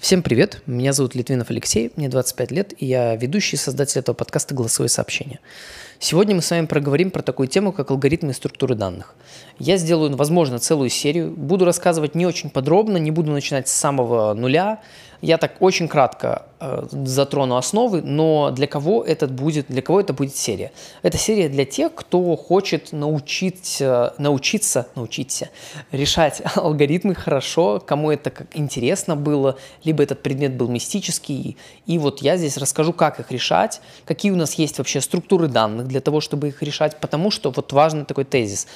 Всем привет, меня зовут Литвинов Алексей, мне 25 лет, и я ведущий и создатель этого подкаста «Голосовые сообщения». Сегодня мы с вами проговорим про такую тему, как алгоритмы и структуры данных. Я сделаю, возможно, целую серию, буду рассказывать не очень подробно, не буду начинать с самого нуля, я так очень кратко э, затрону основы, но для кого этот будет, для кого это будет серия? Это серия для тех, кто хочет научить, э, научиться, научиться решать алгоритмы хорошо, кому это как интересно было, либо этот предмет был мистический. И вот я здесь расскажу, как их решать, какие у нас есть вообще структуры данных для того, чтобы их решать, потому что вот важный такой тезис.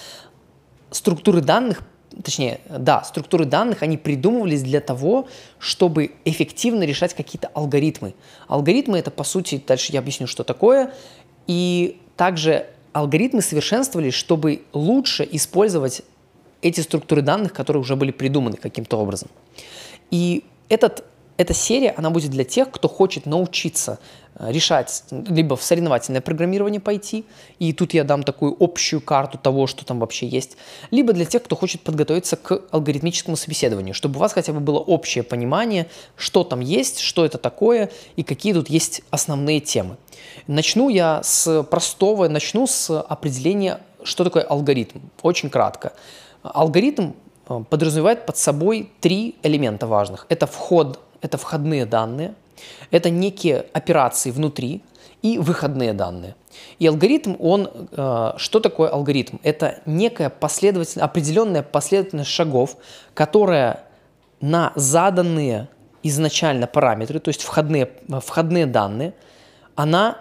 Структуры данных точнее, да, структуры данных, они придумывались для того, чтобы эффективно решать какие-то алгоритмы. Алгоритмы это, по сути, дальше я объясню, что такое. И также алгоритмы совершенствовались, чтобы лучше использовать эти структуры данных, которые уже были придуманы каким-то образом. И этот эта серия, она будет для тех, кто хочет научиться э, решать, либо в соревновательное программирование пойти, и тут я дам такую общую карту того, что там вообще есть, либо для тех, кто хочет подготовиться к алгоритмическому собеседованию, чтобы у вас хотя бы было общее понимание, что там есть, что это такое и какие тут есть основные темы. Начну я с простого, начну с определения, что такое алгоритм, очень кратко. Алгоритм э, подразумевает под собой три элемента важных. Это вход это входные данные, это некие операции внутри и выходные данные. И алгоритм, он, э, что такое алгоритм? Это некая последовательность, определенная последовательность шагов, которая на заданные изначально параметры, то есть входные, входные данные, она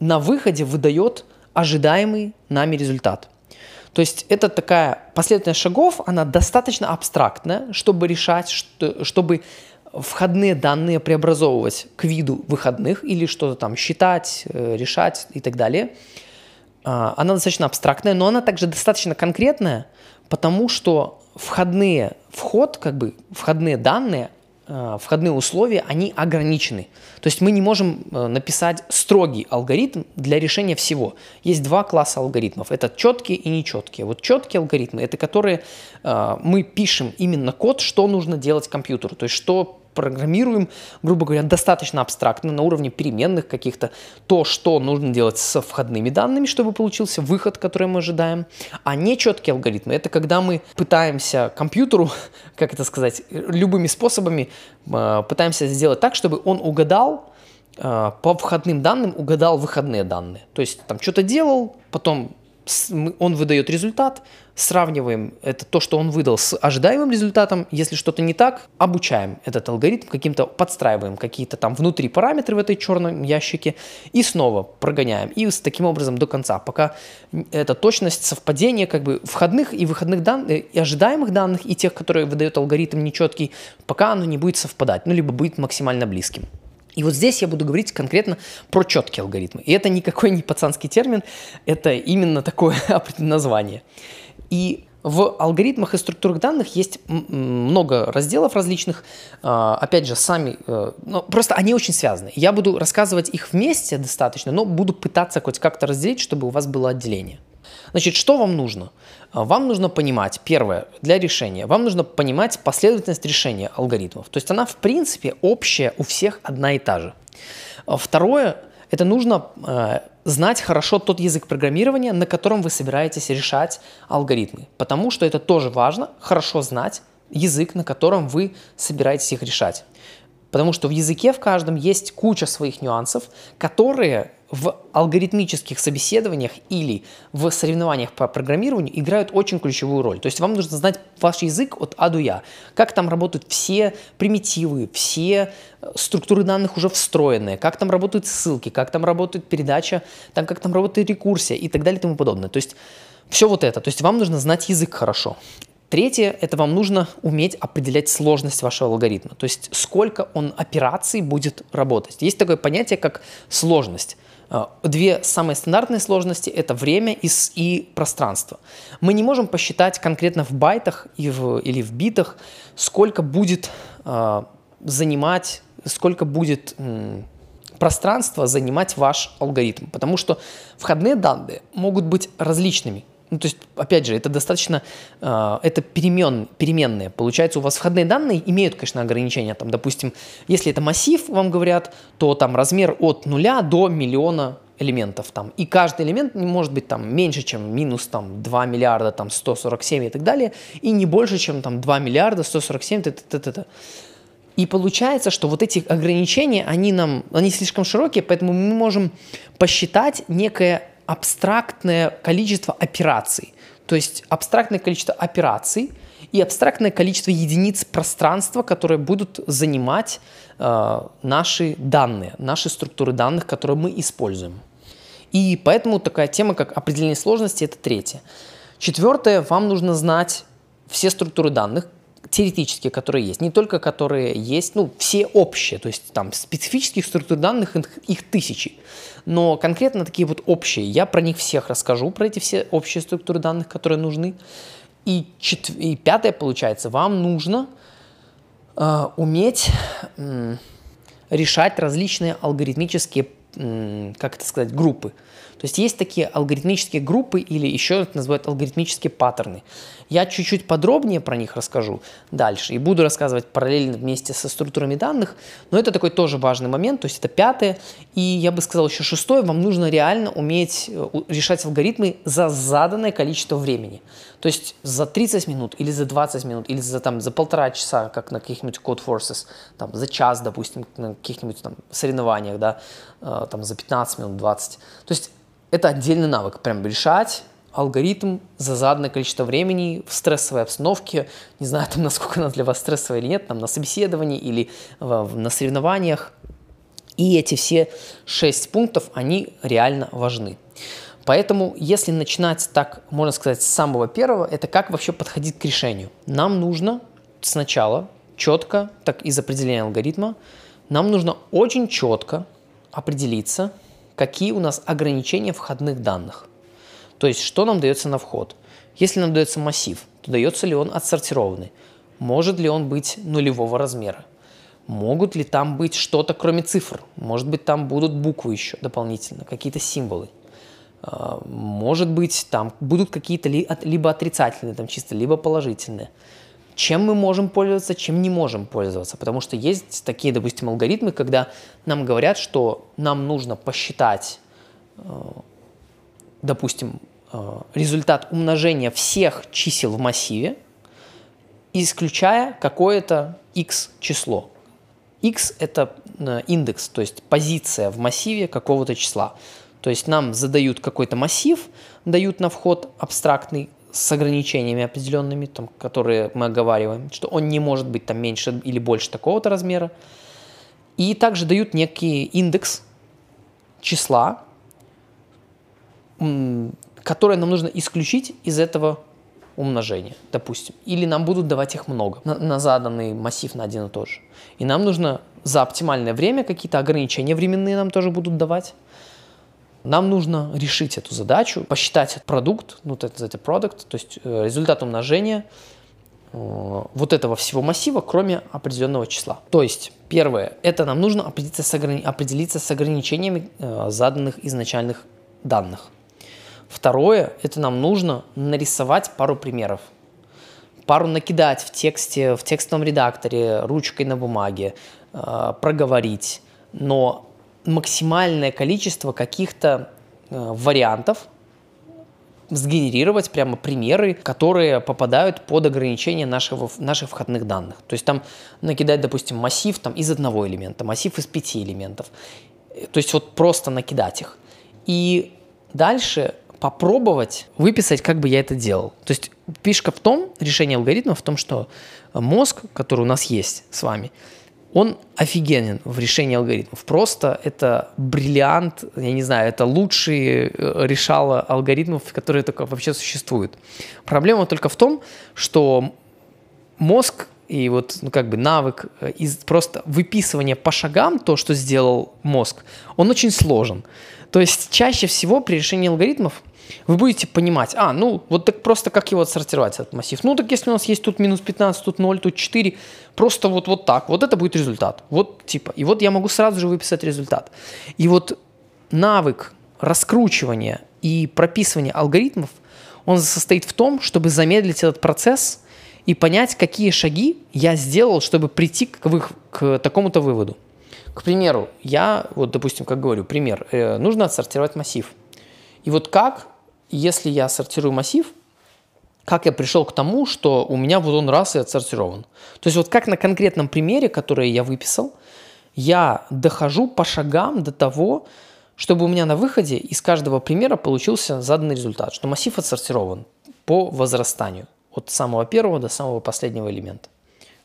на выходе выдает ожидаемый нами результат. То есть это такая последовательность шагов, она достаточно абстрактная, чтобы решать, чтобы входные данные преобразовывать к виду выходных или что-то там считать, э, решать и так далее. А, она достаточно абстрактная, но она также достаточно конкретная, потому что входные, вход, как бы входные данные, Э, входные условия, они ограничены. То есть мы не можем э, написать строгий алгоритм для решения всего. Есть два класса алгоритмов. Это четкие и нечеткие. Вот четкие алгоритмы, это которые мы пишем именно код, что нужно делать компьютеру. То есть что программируем, грубо говоря, достаточно абстрактно, на уровне переменных каких-то, то, что нужно делать со входными данными, чтобы получился выход, который мы ожидаем. А нечеткие алгоритмы – это когда мы пытаемся компьютеру, как это сказать, любыми способами э, пытаемся сделать так, чтобы он угадал, э, по входным данным угадал выходные данные. То есть там что-то делал, потом он выдает результат, сравниваем это то, что он выдал с ожидаемым результатом. Если что-то не так, обучаем этот алгоритм, каким-то подстраиваем какие-то там внутри параметры в этой черном ящике и снова прогоняем. И с таким образом до конца, пока эта точность совпадения как бы входных и выходных данных, э, и ожидаемых данных, и тех, которые выдает алгоритм нечеткий, пока оно не будет совпадать, ну либо будет максимально близким. И вот здесь я буду говорить конкретно про четкие алгоритмы. И это никакой не пацанский термин, это именно такое название. И в алгоритмах и структурах данных есть много разделов различных. А, опять же, сами, э, ну, просто они очень связаны. Я буду рассказывать их вместе достаточно, но буду пытаться хоть как-то разделить, чтобы у вас было отделение. Значит, что вам нужно? А, вам нужно понимать, первое, для решения, вам нужно понимать последовательность решения алгоритмов. То есть она, в принципе, общая у всех одна и та же. А, второе, это нужно э, знать хорошо тот язык программирования, на котором вы собираетесь решать алгоритмы. Потому что это тоже важно, хорошо знать язык, на котором вы собираетесь их решать. Потому что в языке в каждом есть куча своих нюансов, которые в алгоритмических собеседованиях или в соревнованиях по программированию играют очень ключевую роль. То есть вам нужно знать ваш язык от А до Я, как там работают все примитивы, все э, структуры данных уже встроенные, как там работают ссылки, как там работает передача, там, как там работает рекурсия и так далее и тому подобное. То есть все вот это. То есть вам нужно знать язык хорошо. Третье – это вам нужно уметь определять сложность вашего алгоритма, то есть сколько он операций будет работать. Есть такое понятие, как сложность. А, две самые стандартные сложности – это время и, и пространство. Мы не можем посчитать конкретно в байтах и в, или в битах, сколько будет э, занимать, сколько будет э, пространства занимать ваш алгоритм, потому что входные данные могут быть различными. Ну, то есть, опять же, это достаточно, э, это перемен, переменные. Получается, у вас входные данные имеют, конечно, ограничения. Там, допустим, если это массив, вам говорят, то там размер от нуля до миллиона элементов там. И каждый элемент не может быть там меньше, чем минус там 2 миллиарда там 147 и так далее, и не больше, чем там 2 миллиарда 147 т -т -т -т. И получается, что вот эти ограничения, они нам, они слишком широкие, поэтому мы можем посчитать некое абстрактное количество операций. То есть абстрактное количество операций и абстрактное количество единиц пространства, которые будут занимать э, наши данные, наши структуры данных, которые мы используем. И поэтому такая тема, как определение сложности, это третье. Четвертое, вам нужно знать все структуры данных, теоретические, которые есть, не только которые есть, ну, все общие, то есть там специфических структур данных, их, их тысячи, но конкретно такие вот общие, я про них всех расскажу, про эти все общие структуры данных, которые нужны. И, чет... и пятое, получается, вам нужно э, уметь э, решать различные алгоритмические, э, как это сказать, группы. То есть есть такие алгоритмические группы или еще это называют алгоритмические паттерны. Я чуть-чуть подробнее про них расскажу дальше и буду рассказывать параллельно вместе со структурами данных, но это такой тоже важный момент, то есть это пятое. И я бы сказал еще шестое, вам нужно реально уметь э, решать алгоритмы за заданное количество времени. То есть за 30 минут или за 20 минут или за, там, за полтора часа, как на каких-нибудь Code Forces, там, за час, допустим, на каких-нибудь там соревнованиях, да, э, там, за 15 минут, 20. То есть это отдельный навык, прям решать алгоритм за заданное количество времени в стрессовой обстановке. Не знаю, там, насколько она для вас стрессовая или нет, там, на собеседовании или на соревнованиях. И эти все шесть пунктов, они реально важны. Поэтому, если начинать так, можно сказать, с самого первого, это как вообще подходить к решению. Нам нужно сначала четко, так из определения алгоритма, нам нужно очень четко определиться, какие у нас ограничения входных данных. То есть, что нам дается на вход. Если нам дается массив, то дается ли он отсортированный? Может ли он быть нулевого размера? Могут ли там быть что-то кроме цифр? Может быть, там будут буквы еще дополнительно, какие-то символы. А, может быть, там будут какие-то либо отрицательные, там чисто, либо положительные. Чем мы можем пользоваться, чем не можем пользоваться. Потому что есть такие, допустим, алгоритмы, когда нам говорят, что нам нужно посчитать а, допустим, э, результат умножения всех чисел в массиве, исключая какое-то x число. x – это э, индекс, то есть позиция в массиве какого-то числа. То есть нам задают какой-то массив, дают на вход абстрактный с ограничениями определенными, там, которые мы оговариваем, что он не может быть там меньше или больше такого-то размера. И также дают некий индекс числа, которые нам нужно исключить из этого умножения, допустим. Или нам будут давать их много на, на заданный массив на один и тот же. И нам нужно за оптимальное время какие-то ограничения временные нам тоже будут давать. Нам нужно решить эту задачу, посчитать продукт, ну, это, это продукт, то есть э, результат умножения э, вот этого всего массива, кроме определенного числа. То есть, первое, это нам нужно определиться с, ограни- определиться с ограничениями э, заданных изначальных данных. Второе, это нам нужно нарисовать пару примеров. Пару накидать в тексте, в текстовом редакторе, ручкой на бумаге, э, проговорить. Но максимальное количество каких-то э, вариантов сгенерировать прямо примеры, которые попадают под ограничение нашего, наших входных данных. То есть там накидать, допустим, массив там, из одного элемента, массив из пяти элементов. То есть вот просто накидать их. И дальше попробовать выписать, как бы я это делал. То есть фишка в том, решение алгоритма в том, что мозг, который у нас есть с вами, он офигенен в решении алгоритмов. Просто это бриллиант, я не знаю, это лучшие э, решала алгоритмов, которые только вообще существуют. Проблема только в том, что мозг и вот, ну, как бы навык э, из просто выписывания по шагам, то, что сделал мозг, он очень сложен. То есть чаще всего при решении алгоритмов вы будете понимать, а, ну, вот так просто как его отсортировать, этот массив. Ну, так если у нас есть тут минус 15, тут 0, тут 4, просто вот, вот так, вот это будет результат. Вот типа, и вот я могу сразу же выписать результат. И вот навык раскручивания и прописывания алгоритмов, Он состоит в том, чтобы замедлить этот процесс и понять, какие шаги я сделал, чтобы прийти к, к такому-то выводу. К примеру, я, вот, допустим, как говорю, пример, э, нужно отсортировать массив. И вот как, если я сортирую массив, как я пришел к тому, что у меня вот он раз и отсортирован. То есть вот как на конкретном примере, который я выписал, я дохожу по шагам до того, чтобы у меня на выходе из каждого примера получился заданный результат, что массив отсортирован по возрастанию от самого первого до самого последнего элемента.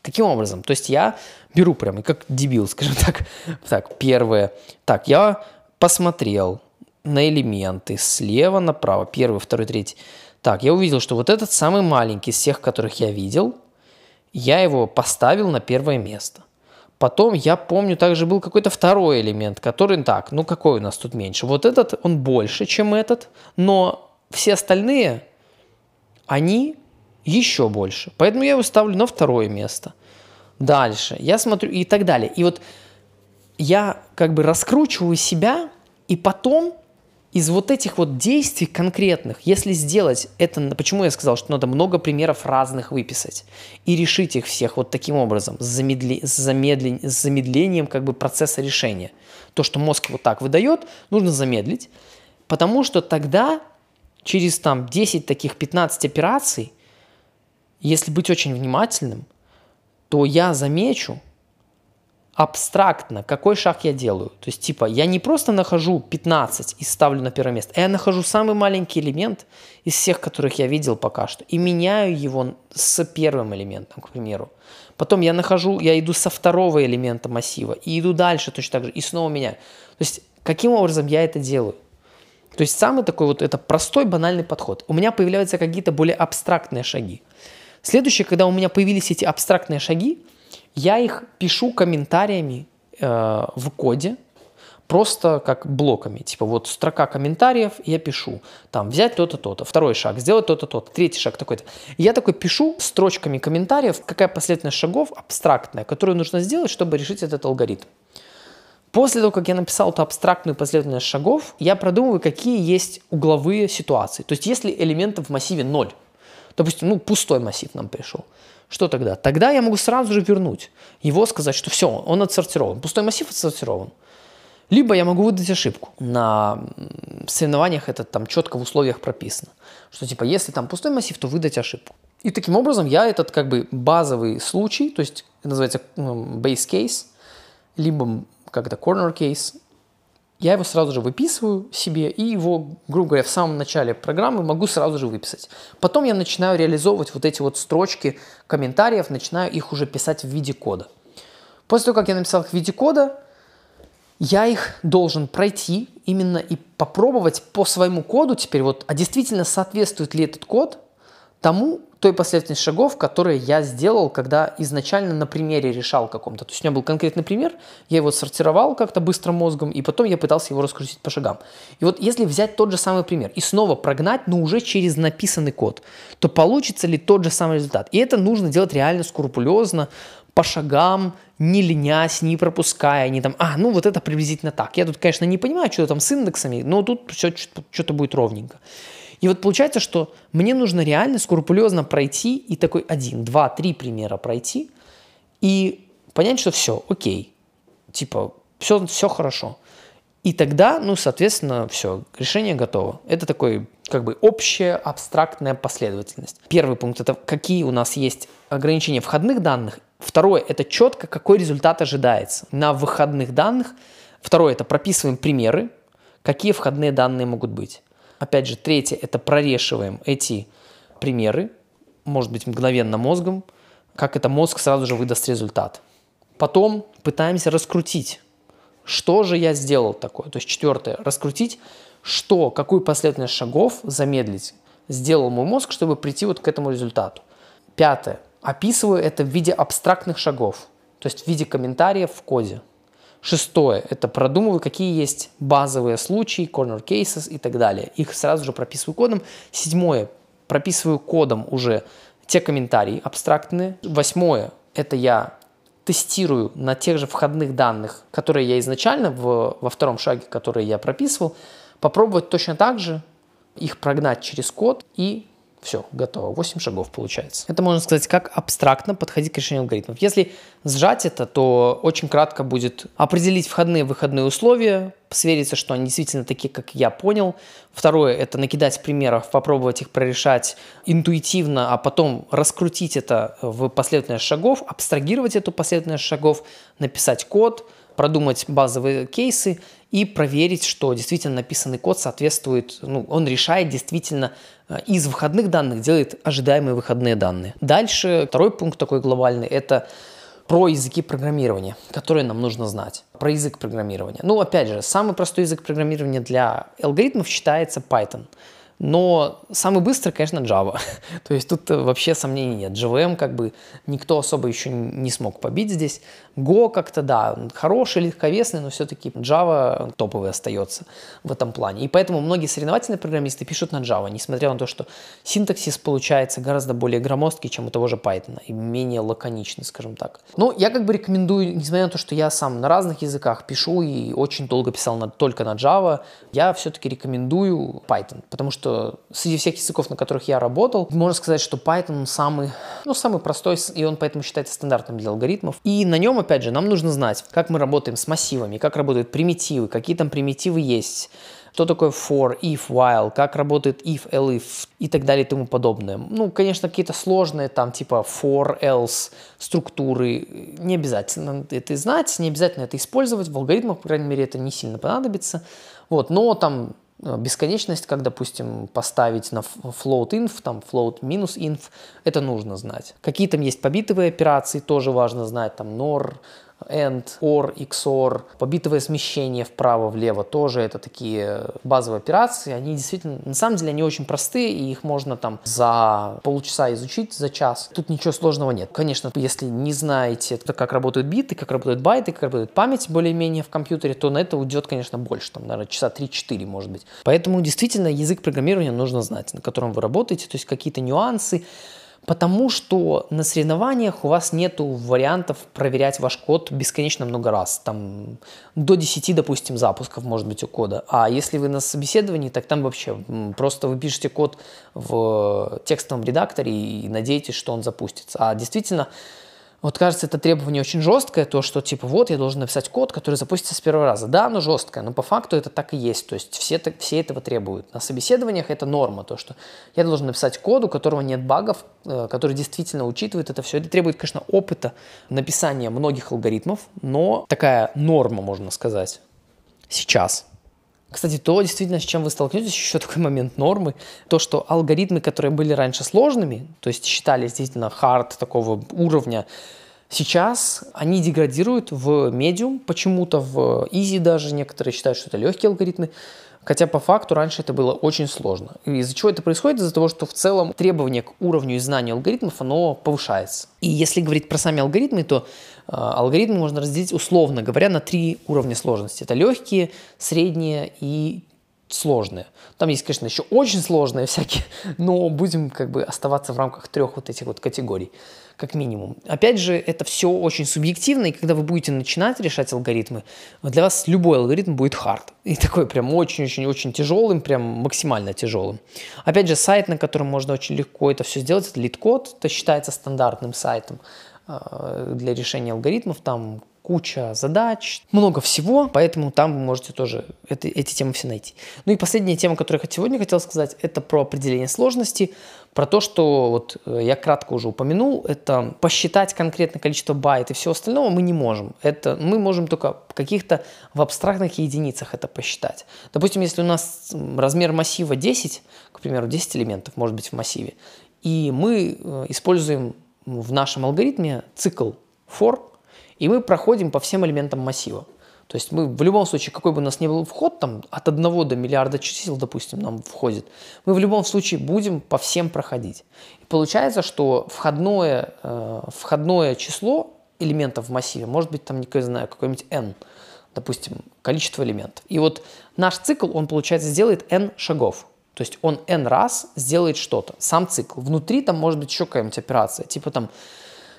Каким образом? То есть я беру прямо, как дебил, скажем так. Так, первое. Так, я посмотрел на элементы слева направо, первый, второй, третий. Так, я увидел, что вот этот самый маленький из всех, которых я видел, я его поставил на первое место. Потом я помню, также был какой-то второй элемент, который так, ну какой у нас тут меньше. Вот этот, он больше, чем этот, но все остальные, они еще больше. Поэтому я его ставлю на второе место. Дальше. Я смотрю и так далее. И вот я как бы раскручиваю себя, и потом из вот этих вот действий конкретных, если сделать это, почему я сказал, что надо много примеров разных выписать и решить их всех вот таким образом, с, замедли, с, замедлен, с замедлением как бы процесса решения. То, что мозг вот так выдает, нужно замедлить, потому что тогда через там 10 таких 15 операций если быть очень внимательным, то я замечу абстрактно, какой шаг я делаю. То есть, типа, я не просто нахожу 15 и ставлю на первое место, а я нахожу самый маленький элемент из всех, которых я видел пока что, и меняю его с первым элементом, к примеру. Потом я нахожу, я иду со второго элемента массива, и иду дальше точно так же, и снова меняю. То есть, каким образом я это делаю? То есть, самый такой вот, это простой, банальный подход. У меня появляются какие-то более абстрактные шаги. Следующее, когда у меня появились эти абстрактные шаги, я их пишу комментариями э, в коде, просто как блоками. Типа вот строка комментариев, я пишу. Там взять то-то, то-то. Второй шаг, сделать то-то, то-то. Третий шаг такой-то. Я такой пишу строчками комментариев, какая последовательность шагов абстрактная, которую нужно сделать, чтобы решить этот алгоритм. После того, как я написал эту абстрактную последовательность шагов, я продумываю, какие есть угловые ситуации. То есть, если элементов в массиве 0, допустим, ну, пустой массив нам пришел. Что тогда? Тогда я могу сразу же вернуть его, сказать, что все, он отсортирован. Пустой массив отсортирован. Либо я могу выдать ошибку. На соревнованиях это там четко в условиях прописано. Что типа, если там пустой массив, то выдать ошибку. И таким образом я этот как бы базовый случай, то есть называется ну, base case, либо как то corner case, я его сразу же выписываю себе и его, грубо говоря, в самом начале программы могу сразу же выписать. Потом я начинаю реализовывать вот эти вот строчки комментариев, начинаю их уже писать в виде кода. После того, как я написал их в виде кода, я их должен пройти именно и попробовать по своему коду теперь вот, а действительно соответствует ли этот код тому, той последовательности шагов, которые я сделал, когда изначально на примере решал каком-то. То есть у меня был конкретный пример, я его сортировал как-то быстро мозгом, и потом я пытался его раскрутить по шагам. И вот если взять тот же самый пример и снова прогнать, но уже через написанный код, то получится ли тот же самый результат? И это нужно делать реально скрупулезно, по шагам, не ленясь, не пропуская, не там, а, ну вот это приблизительно так. Я тут, конечно, не понимаю, что там с индексами, но тут все что-то будет ровненько. И вот получается, что мне нужно реально скрупулезно пройти и такой один, два, три примера пройти и понять, что все, окей, типа все, все хорошо. И тогда, ну, соответственно, все, решение готово. Это такой как бы общая абстрактная последовательность. Первый пункт – это какие у нас есть ограничения входных данных. Второе – это четко, какой результат ожидается на выходных данных. Второе – это прописываем примеры, какие входные данные могут быть. Опять же, третье – это прорешиваем эти примеры, может быть, мгновенно мозгом, как это мозг сразу же выдаст результат. Потом пытаемся раскрутить, что же я сделал такое. То есть четвертое – раскрутить, что, какую последовательность шагов замедлить сделал мой мозг, чтобы прийти вот к этому результату. Пятое. Описываю это в виде абстрактных шагов, то есть в виде комментариев в коде. Шестое – это продумываю, какие есть базовые случаи, corner cases и так далее. Их сразу же прописываю кодом. Седьмое – прописываю кодом уже те комментарии абстрактные. Восьмое – это я тестирую на тех же входных данных, которые я изначально в, во втором шаге, который я прописывал, попробовать точно так же их прогнать через код и Все, готово. 8 шагов получается. Это можно сказать, как абстрактно подходить к решению алгоритмов. Если сжать это, то очень кратко будет определить входные и выходные условия, свериться, что они действительно такие, как я понял. Второе – это накидать примеров, попробовать их прорешать интуитивно, а потом раскрутить это в последовательность шагов, абстрагировать эту последовательность шагов, написать код, продумать базовые кейсы и проверить, что действительно написанный код соответствует, ну, он решает действительно э, из выходных данных, делает ожидаемые выходные данные. Дальше второй пункт такой глобальный – это про языки программирования, которые нам нужно знать. Про язык программирования. Ну, опять же, самый простой язык программирования для алгоритмов считается Python. Но самый быстрый, конечно, Java. То есть тут вообще сомнений нет. JVM как бы никто особо еще не смог побить здесь. Go как-то, да, хороший, легковесный, но все-таки Java топовый остается в этом плане. И поэтому многие соревновательные программисты пишут на Java, несмотря на то, что синтаксис получается гораздо более громоздкий, чем у того же Python, и менее лаконичный, скажем так. Ну, я как бы рекомендую, несмотря на то, что я сам на разных языках пишу и очень долго писал на, только на Java, я все-таки рекомендую Python, потому что среди всех языков, на которых я работал, можно сказать, что Python самый, ну, самый простой, и он поэтому считается стандартным для алгоритмов. И на нем опять же, нам нужно знать, как мы работаем с массивами, как работают примитивы, какие там примитивы есть, что такое for, if, while, как работает if, elif и так далее и тому подобное. Ну, конечно, какие-то сложные там типа for, else структуры, не обязательно это знать, не обязательно это использовать, в алгоритмах, по крайней мере, это не сильно понадобится. Вот, но там бесконечность, как, допустим, поставить на float inf, там float минус inf, это нужно знать. Какие там есть побитовые операции, тоже важно знать, там nor, AND, OR, XOR, побитовое смещение вправо-влево тоже это такие базовые операции. Они действительно, на самом деле, они очень простые, и их можно там за полчаса изучить, за час. Тут ничего сложного нет. Конечно, если не знаете, как работают биты, как работают байты, как работает память более-менее в компьютере, то на это уйдет, конечно, больше, там, наверное, часа 3-4, может быть. Поэтому действительно язык программирования нужно знать, на котором вы работаете, то есть какие-то нюансы, Потому что на соревнованиях у вас нет вариантов проверять ваш код бесконечно много раз. Там до 10, допустим, запусков может быть у кода. А если вы на собеседовании, так там вообще просто вы пишете код в текстовом редакторе и надеетесь, что он запустится. А действительно, вот кажется, это требование очень жесткое, то, что типа вот я должен написать код, который запустится с первого раза. Да, оно жесткое, но по факту это так и есть. То есть все, все этого требуют. На собеседованиях это норма, то, что я должен написать код, у которого нет багов, э, который действительно учитывает это все. Это требует, конечно, опыта написания многих алгоритмов, но такая норма, можно сказать, сейчас. Кстати, то действительно, с чем вы столкнетесь, еще такой момент нормы, то, что алгоритмы, которые были раньше сложными, то есть считались действительно хард такого уровня, Сейчас они деградируют в медиум, почему-то в easy даже некоторые считают, что это легкие алгоритмы. Хотя по факту раньше это было очень сложно. Из-за чего это происходит? Из-за того, что в целом требование к уровню и знанию алгоритмов, оно повышается. И если говорить про сами алгоритмы, то э, алгоритмы можно разделить условно говоря на три уровня сложности. Это легкие, средние и сложные. Там есть, конечно, еще очень сложные всякие, но будем как бы оставаться в рамках трех вот этих вот категорий, как минимум. Опять же, это все очень субъективно, и когда вы будете начинать решать алгоритмы, для вас любой алгоритм будет hard. И такой прям очень-очень-очень тяжелым, прям максимально тяжелым. Опять же, сайт, на котором можно очень легко это все сделать, это LeetCode, это считается стандартным сайтом э, для решения алгоритмов, там куча задач, много всего, поэтому там вы можете тоже это, эти темы все найти. Ну и последняя тема, которую я сегодня хотел сказать, это про определение сложности, про то, что вот э, я кратко уже упомянул, это посчитать конкретное количество байт и все остальное мы не можем. Это мы можем только каких-то в абстрактных единицах это посчитать. Допустим, если у нас размер массива 10, к примеру, 10 элементов может быть в массиве, и мы э, используем в нашем алгоритме цикл for, и мы проходим по всем элементам массива. То есть мы в любом случае, какой бы у нас ни был вход, там от 1 до миллиарда чисел, допустим, нам входит, мы в любом случае будем по всем проходить. И получается, что входное, э, входное число элементов в массиве может быть там, не знаю, какой-нибудь n, допустим, количество элементов. И вот наш цикл, он, получается, сделает n шагов. То есть он n раз сделает что-то, сам цикл. Внутри там может быть еще какая-нибудь операция, типа там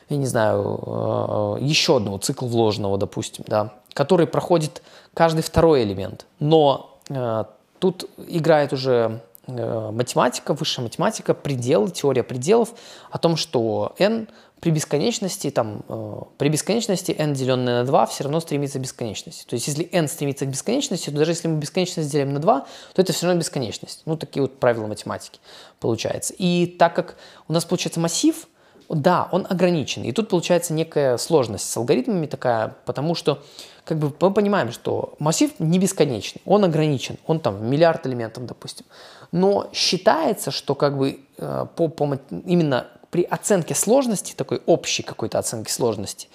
я не знаю, э, еще одного цикла вложенного, допустим, да, который проходит каждый второй элемент. Но э, тут играет уже э, математика, высшая математика, пределы, теория пределов о том, что n при бесконечности, там, э, при бесконечности n, деленное на 2, все равно стремится к бесконечности. То есть, если n стремится к бесконечности, то даже если мы бесконечность делим на 2, то это все равно бесконечность. Ну, такие вот правила математики получается. И так как у нас получается массив, да, он ограничен. И тут получается некая сложность с алгоритмами такая, потому что как бы мы понимаем, что массив не бесконечный, он ограничен, он там миллиард элементов, допустим. Но считается, что как бы э, по, по, именно при оценке сложности, такой общей какой-то оценке сложности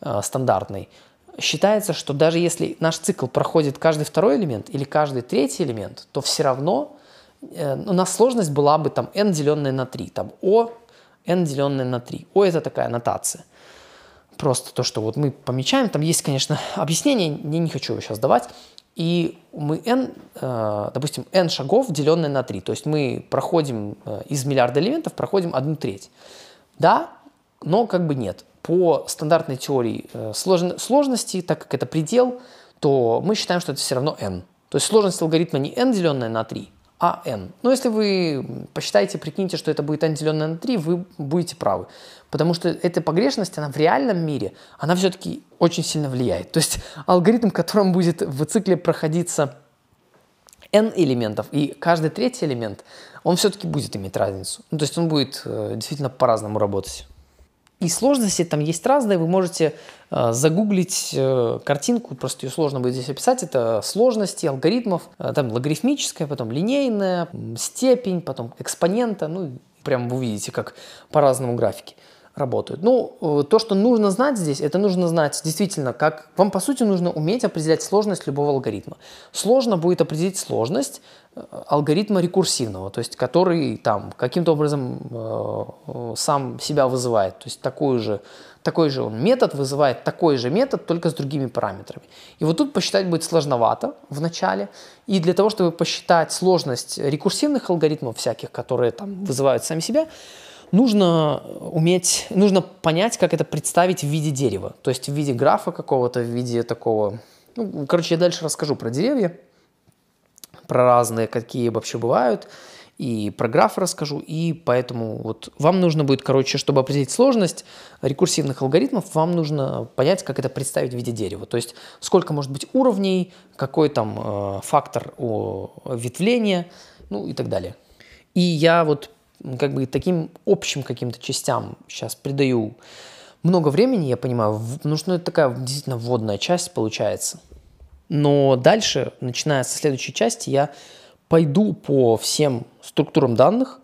э, стандартной, считается, что даже если наш цикл проходит каждый второй элемент или каждый третий элемент, то все равно э, у нас сложность была бы там n деленное на 3, там o n деленное на 3. O это такая нотация. Просто то, что вот мы помечаем, там есть, конечно, объяснение, я не хочу его сейчас давать. И мы n, э, допустим, n шагов, деленное на 3. То есть мы проходим э, из миллиарда элементов, проходим одну треть. Да, но как бы нет. По стандартной теории э, сложности, так как это предел, то мы считаем, что это все равно n. То есть сложность алгоритма не n, деленное на 3, а n. Но если вы посчитаете, прикиньте, что это будет n, деленное на 3, вы будете правы. Потому что эта погрешность, она в реальном мире, она все-таки очень сильно влияет. То есть алгоритм, которым будет в цикле проходиться n элементов, и каждый третий элемент, он все-таки будет иметь разницу. Ну, то есть он будет э, действительно по-разному работать. И сложности там есть разные. Вы можете э, загуглить э, картинку, просто ее сложно будет здесь описать. Это сложности алгоритмов, э, там логарифмическая, потом линейная, степень, потом экспонента. Ну, прям вы увидите, как по-разному графики работают. Ну, э, то, что нужно знать здесь, это нужно знать действительно, как вам по сути нужно уметь определять сложность любого алгоритма. Сложно будет определить сложность э, алгоритма рекурсивного, то есть который там каким-то образом э, э, сам себя вызывает. То есть такой же, такой же он метод вызывает такой же метод, только с другими параметрами. И вот тут посчитать будет сложновато в начале. И для того, чтобы посчитать сложность рекурсивных алгоритмов всяких, которые там вызывают сами себя, нужно уметь, нужно понять, как это представить в виде дерева. То есть в виде графа какого-то, в виде такого... Ну, короче, я дальше расскажу про деревья, про разные, какие вообще бывают, и про графы расскажу, и поэтому вот вам нужно будет, короче, чтобы определить сложность рекурсивных алгоритмов, вам нужно понять, как это представить в виде дерева. То есть сколько может быть уровней, какой там э, фактор о, ветвления, ну и так далее. И я вот как бы таким общим каким-то частям сейчас придаю много времени, я понимаю, потому что ну, это такая действительно вводная часть получается. Но дальше, начиная со следующей части, я пойду по всем структурам данных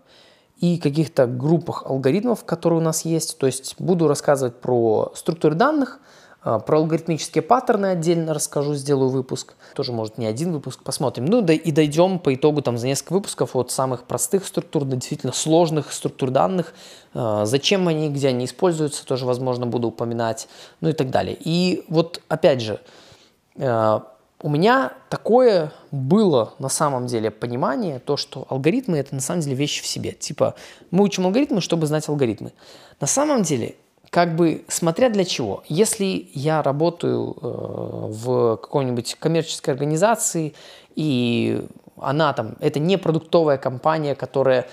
и каких-то группах алгоритмов, которые у нас есть. То есть буду рассказывать про структуры данных – про алгоритмические паттерны отдельно расскажу, сделаю выпуск. Тоже, может, не один выпуск, посмотрим. Ну, да и дойдем по итогу там за несколько выпусков от самых простых структур до действительно сложных структур данных. А, зачем они, где они используются, тоже, возможно, буду упоминать. Ну и так далее. И вот, опять же, а, у меня такое было на самом деле понимание, то, что алгоритмы это на самом деле вещи в себе. Типа, мы учим алгоритмы, чтобы знать алгоритмы. На самом деле как бы смотря для чего. Если я работаю э, в какой-нибудь коммерческой организации, и она там, это не продуктовая компания, которая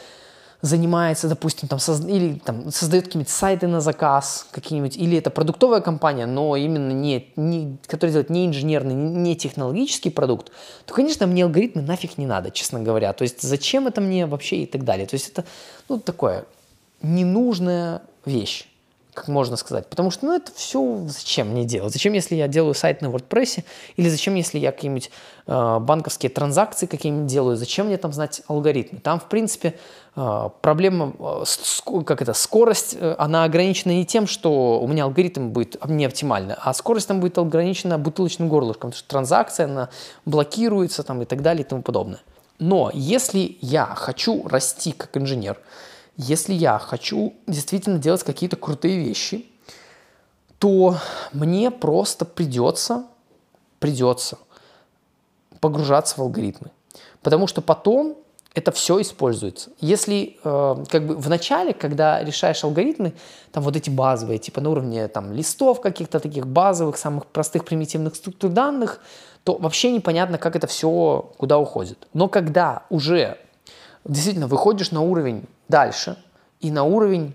занимается, допустим, там, соз... или там, создает какие-нибудь сайты на заказ, какие-нибудь, или это продуктовая компания, но именно не, не, которая делает не инженерный, не технологический продукт, то, конечно, мне алгоритмы нафиг не надо, честно говоря. То есть зачем это мне вообще и так далее. То есть это, ну, такое ненужная вещь как можно сказать. Потому что, ну, это все зачем мне делать? Зачем, если я делаю сайт на WordPress? Или зачем, если я какие-нибудь э, банковские транзакции какие-нибудь делаю? Зачем мне там знать алгоритмы? Там, в принципе, э, проблема, э, как это, скорость, э, она ограничена не тем, что у меня алгоритм будет не оптимальный, а скорость там будет ограничена бутылочным горлышком, потому что транзакция, она блокируется там и так далее и тому подобное. Но если я хочу расти как инженер, если я хочу действительно делать какие-то крутые вещи, то мне просто придется, придется погружаться в алгоритмы. Потому что потом это все используется. Если э, как бы в начале, когда решаешь алгоритмы, там вот эти базовые, типа на уровне там листов каких-то таких базовых, самых простых примитивных структур данных, то вообще непонятно, как это все куда уходит. Но когда уже действительно выходишь на уровень дальше и на уровень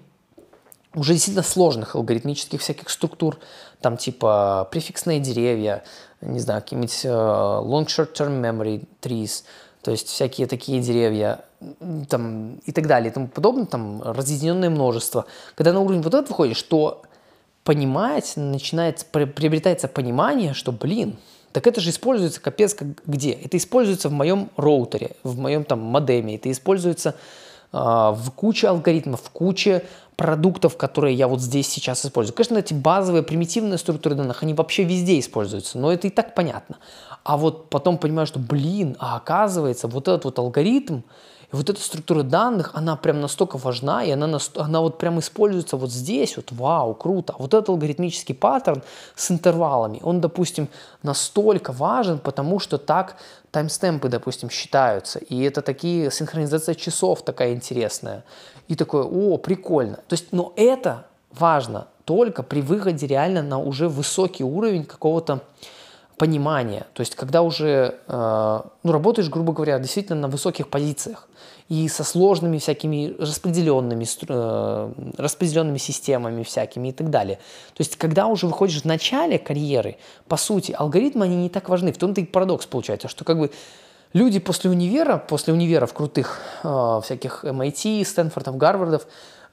уже действительно сложных алгоритмических всяких структур, там типа префиксные деревья, не знаю, какие-нибудь uh, long short-term memory trees, то есть всякие такие деревья там, и так далее и тому подобное, там разъединенное множество. Когда на уровень вот этот выходишь, то понимать начинается, приобретается понимание, что, блин, так это же используется капец как где? Это используется в моем роутере, в моем там модеме, это используется э, в куче алгоритмов, в куче продуктов, которые я вот здесь сейчас использую. Конечно, эти базовые примитивные структуры данных, они вообще везде используются, но это и так понятно. А вот потом понимаю, что, блин, а оказывается, вот этот вот алгоритм, и вот эта структура данных, она прям настолько важна, и она, она вот прям используется вот здесь, вот вау, круто. А вот этот алгоритмический паттерн с интервалами, он, допустим, настолько важен, потому что так таймстемпы, допустим, считаются. И это такие, синхронизация часов такая интересная. И такое, о, прикольно. То есть, но это важно только при выходе реально на уже высокий уровень какого-то понимания. То есть, когда уже э, ну, работаешь, грубо говоря, действительно на высоких позициях и со сложными всякими распределенными, э, распределенными системами всякими и так далее. То есть, когда уже выходишь в начале карьеры, по сути, алгоритмы, они не так важны. В том-то и парадокс получается, что как бы люди после универа, после универов крутых, э, всяких MIT, Стэнфордов, Гарвардов,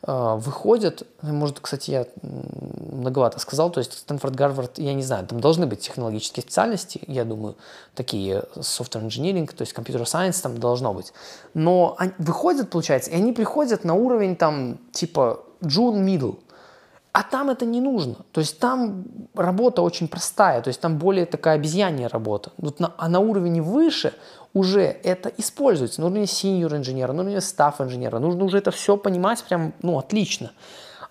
выходят, может, кстати, я многовато сказал, то есть Стэнфорд, Гарвард, я не знаю, там должны быть технологические специальности, я думаю, такие software engineering, то есть computer science там должно быть. Но они выходят, получается, и они приходят на уровень там типа June middle, а там это не нужно. То есть там работа очень простая, то есть там более такая обезьянья работа. Вот на, а на уровне выше уже это используется. На уровне senior инженера, на уровне staff инженера. Нужно уже это все понимать прям, ну, отлично.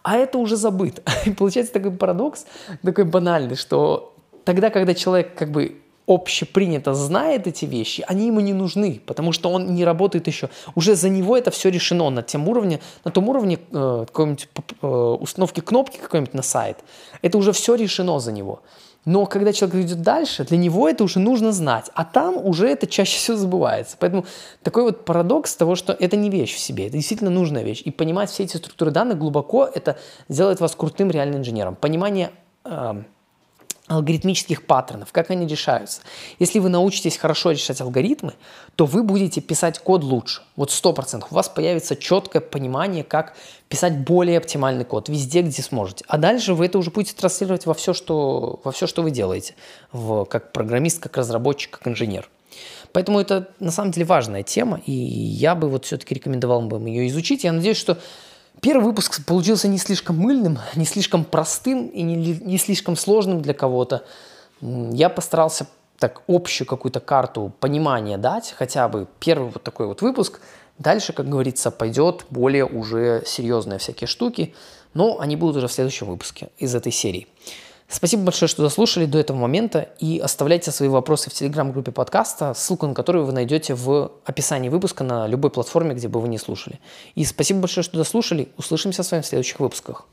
А это уже забыто. И получается такой парадокс, такой банальный, что тогда, когда человек как бы общепринято знает эти вещи, они ему не нужны, потому что он не работает еще. Уже за него это все решено на тем уровне, на том уровне э, какой-нибудь э, установки кнопки какой-нибудь на сайт. Это уже все решено за него. Но когда человек идет дальше, для него это уже нужно знать, а там уже это чаще всего забывается. Поэтому такой вот парадокс того, что это не вещь в себе, это действительно нужная вещь. И понимать все эти структуры данных глубоко, это сделает вас крутым реальным инженером. Понимание э, алгоритмических паттернов, как они решаются. Если вы научитесь хорошо решать алгоритмы, то вы будете писать код лучше. Вот 100%. У вас появится четкое понимание, как писать более оптимальный код везде, где сможете. А дальше вы это уже будете транслировать во все, что, во все, что вы делаете, в, как программист, как разработчик, как инженер. Поэтому это на самом деле важная тема, и я бы вот все-таки рекомендовал бы ее изучить. Я надеюсь, что Первый выпуск получился не слишком мыльным, не слишком простым и не, не слишком сложным для кого-то. Я постарался так общую какую-то карту понимания дать, хотя бы первый вот такой вот выпуск. Дальше, как говорится, пойдет более уже серьезные всякие штуки, но они будут уже в следующем выпуске из этой серии. Спасибо большое, что дослушали до этого момента и оставляйте свои вопросы в телеграм-группе подкаста, ссылку на которую вы найдете в описании выпуска на любой платформе, где бы вы не слушали. И спасибо большое, что дослушали. Услышимся с вами в следующих выпусках.